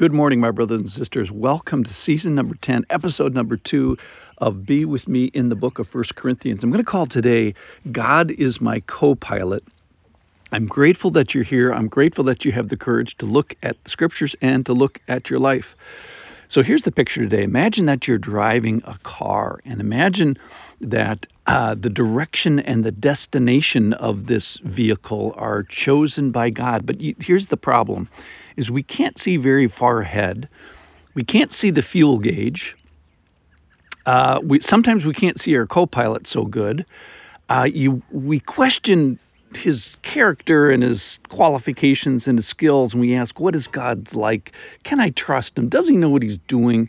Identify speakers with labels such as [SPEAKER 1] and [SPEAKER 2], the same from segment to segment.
[SPEAKER 1] Good morning, my brothers and sisters. Welcome to season number 10, episode number 2 of Be With Me in the book of First Corinthians. I'm going to call today God is My Co pilot. I'm grateful that you're here. I'm grateful that you have the courage to look at the scriptures and to look at your life. So here's the picture today. Imagine that you're driving a car, and imagine that uh, the direction and the destination of this vehicle are chosen by God. But you, here's the problem is we can't see very far ahead. We can't see the fuel gauge. Uh, we sometimes we can't see our co-pilot so good. Uh, you we question his character and his qualifications and his skills, and we ask, what is God like? Can I trust him? Does he know what he's doing?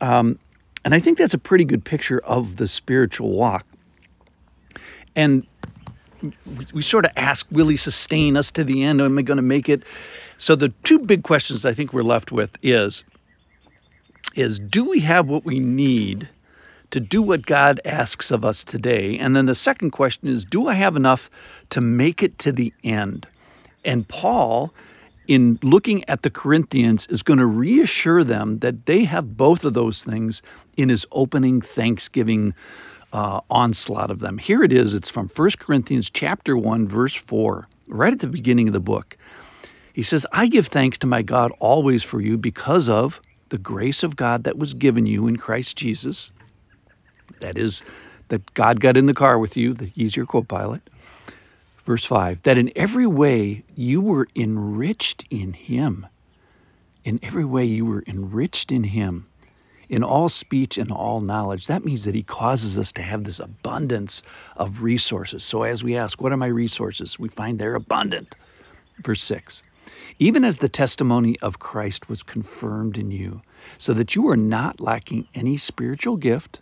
[SPEAKER 1] Um, and I think that's a pretty good picture of the spiritual walk. And we sort of ask, will he sustain us to the end? Am I going to make it? So the two big questions I think we're left with is is do we have what we need to do what God asks of us today? And then the second question is do I have enough to make it to the end? And Paul in looking at the Corinthians is going to reassure them that they have both of those things in his opening thanksgiving uh, onslaught of them. Here it is. It's from 1 Corinthians chapter 1 verse 4, right at the beginning of the book. He says, I give thanks to my God always for you because of the grace of God that was given you in Christ Jesus. That is, that God got in the car with you, that He's your co pilot. Verse 5 that in every way you were enriched in Him. In every way you were enriched in Him. In all speech and all knowledge. That means that He causes us to have this abundance of resources. So as we ask, What are my resources? we find they're abundant. Verse 6 even as the testimony of Christ was confirmed in you, so that you are not lacking any spiritual gift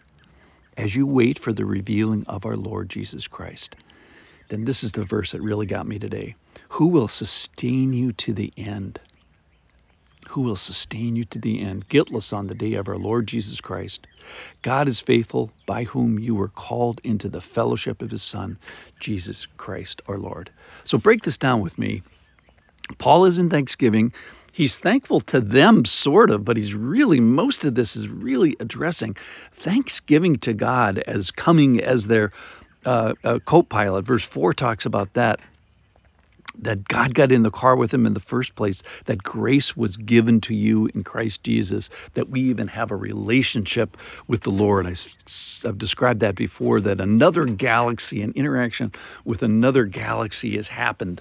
[SPEAKER 1] as you wait for the revealing of our Lord Jesus Christ. Then this is the verse that really got me today. Who will sustain you to the end? Who will sustain you to the end, guiltless on the day of our Lord Jesus Christ? God is faithful, by whom you were called into the fellowship of his Son, Jesus Christ our Lord. So break this down with me. Paul is in Thanksgiving. He's thankful to them, sort of, but he's really, most of this is really addressing thanksgiving to God as coming as their uh, uh, co pilot. Verse 4 talks about that. That God got in the car with him in the first place, that grace was given to you in Christ Jesus, that we even have a relationship with the Lord. I, have described that before, that another galaxy, an interaction with another galaxy has happened.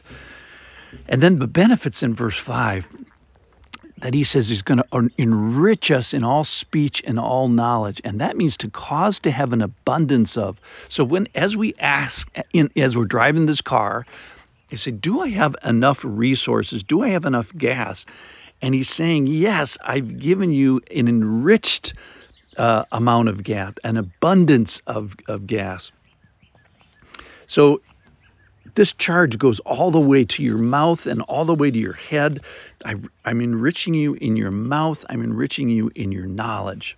[SPEAKER 1] And then the benefits in verse 5 that he says he's going to enrich us in all speech and all knowledge and that means to cause to have an abundance of so when as we ask in, as we're driving this car he said do i have enough resources do i have enough gas and he's saying yes i've given you an enriched uh, amount of gas an abundance of, of gas so this charge goes all the way to your mouth and all the way to your head. I, am enriching you in your mouth, I'm enriching you in your knowledge.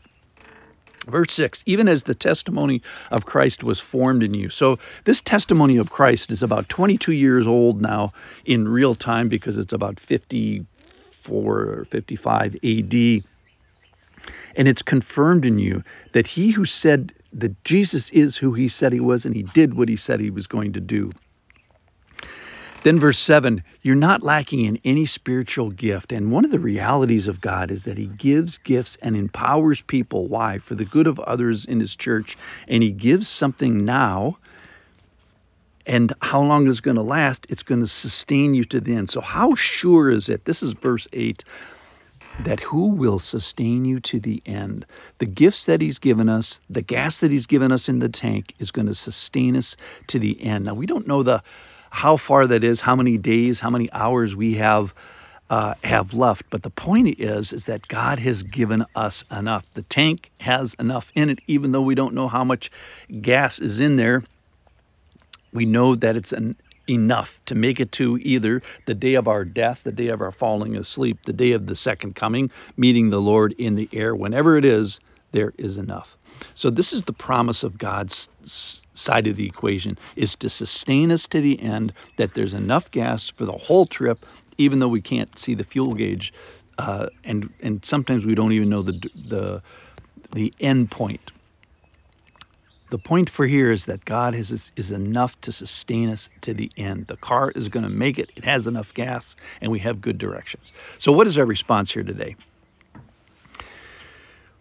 [SPEAKER 1] Verse 6 Even as the testimony of Christ was formed in you. So, this testimony of Christ is about 22 years old now in real time because it's about 54 or 55 AD. And it's confirmed in you that he who said that Jesus is who he said he was and he did what he said he was going to do. Then, verse 7 you're not lacking in any spiritual gift. And one of the realities of God is that He gives gifts and empowers people. Why? For the good of others in His church. And He gives something now. And how long is going to last? It's going to sustain you to the end. So, how sure is it? This is verse 8 that who will sustain you to the end. The gifts that he's given us, the gas that he's given us in the tank is going to sustain us to the end. Now we don't know the how far that is, how many days, how many hours we have uh, have left. But the point is, is that God has given us enough. The tank has enough in it, even though we don't know how much gas is in there. We know that it's an, enough to make it to either the day of our death, the day of our falling asleep, the day of the second coming, meeting the Lord in the air. Whenever it is, there is enough. So this is the promise of God's side of the equation is to sustain us to the end that there's enough gas for the whole trip even though we can't see the fuel gauge, uh, and and sometimes we don't even know the the the end point. The point for here is that God is is enough to sustain us to the end. The car is going to make it. It has enough gas, and we have good directions. So, what is our response here today?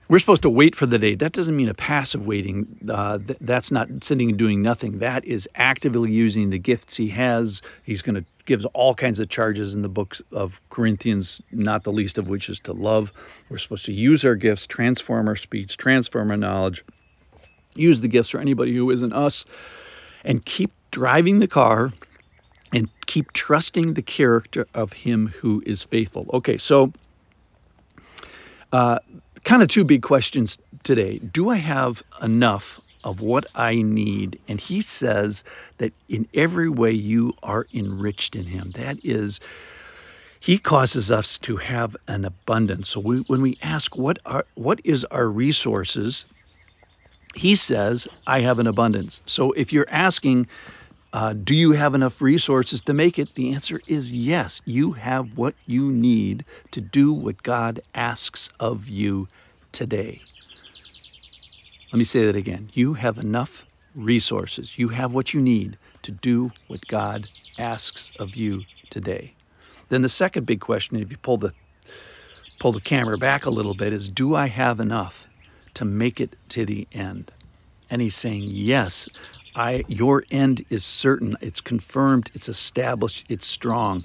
[SPEAKER 1] We're supposed to wait for the day. That doesn't mean a passive waiting. Uh, th- that's not sitting and doing nothing. That is actively using the gifts he has. He's going to give all kinds of charges in the books of Corinthians, not the least of which is to love. We're supposed to use our gifts, transform our speech, transform our knowledge, use the gifts for anybody who isn't us, and keep driving the car and keep trusting the character of him who is faithful. Okay, so. Uh, kind of two big questions today. Do I have enough of what I need? And he says that in every way you are enriched in him. That is, he causes us to have an abundance. So we, when we ask what are what is our resources, he says, I have an abundance. So if you're asking, uh, do you have enough resources to make it? The answer is yes. You have what you need to do what God asks of you today. Let me say that again. You have enough resources. You have what you need to do what God asks of you today. Then the second big question, if you pull the pull the camera back a little bit, is do I have enough to make it to the end? And he's saying, Yes, I your end is certain, it's confirmed, it's established, it's strong.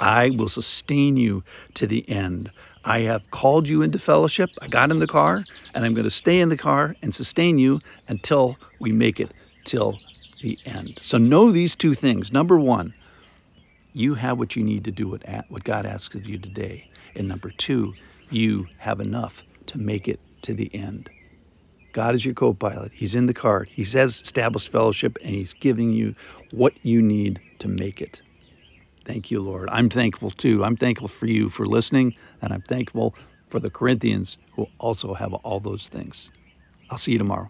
[SPEAKER 1] I will sustain you to the end. I have called you into fellowship. I got in the car, and I'm going to stay in the car and sustain you until we make it till the end. So know these two things. Number one, you have what you need to do what, what God asks of you today. And number two, you have enough to make it to the end. God is your co pilot. He's in the car. He says established fellowship, and He's giving you what you need to make it. Thank you, Lord. I'm thankful too. I'm thankful for you for listening, and I'm thankful for the Corinthians who also have all those things. I'll see you tomorrow.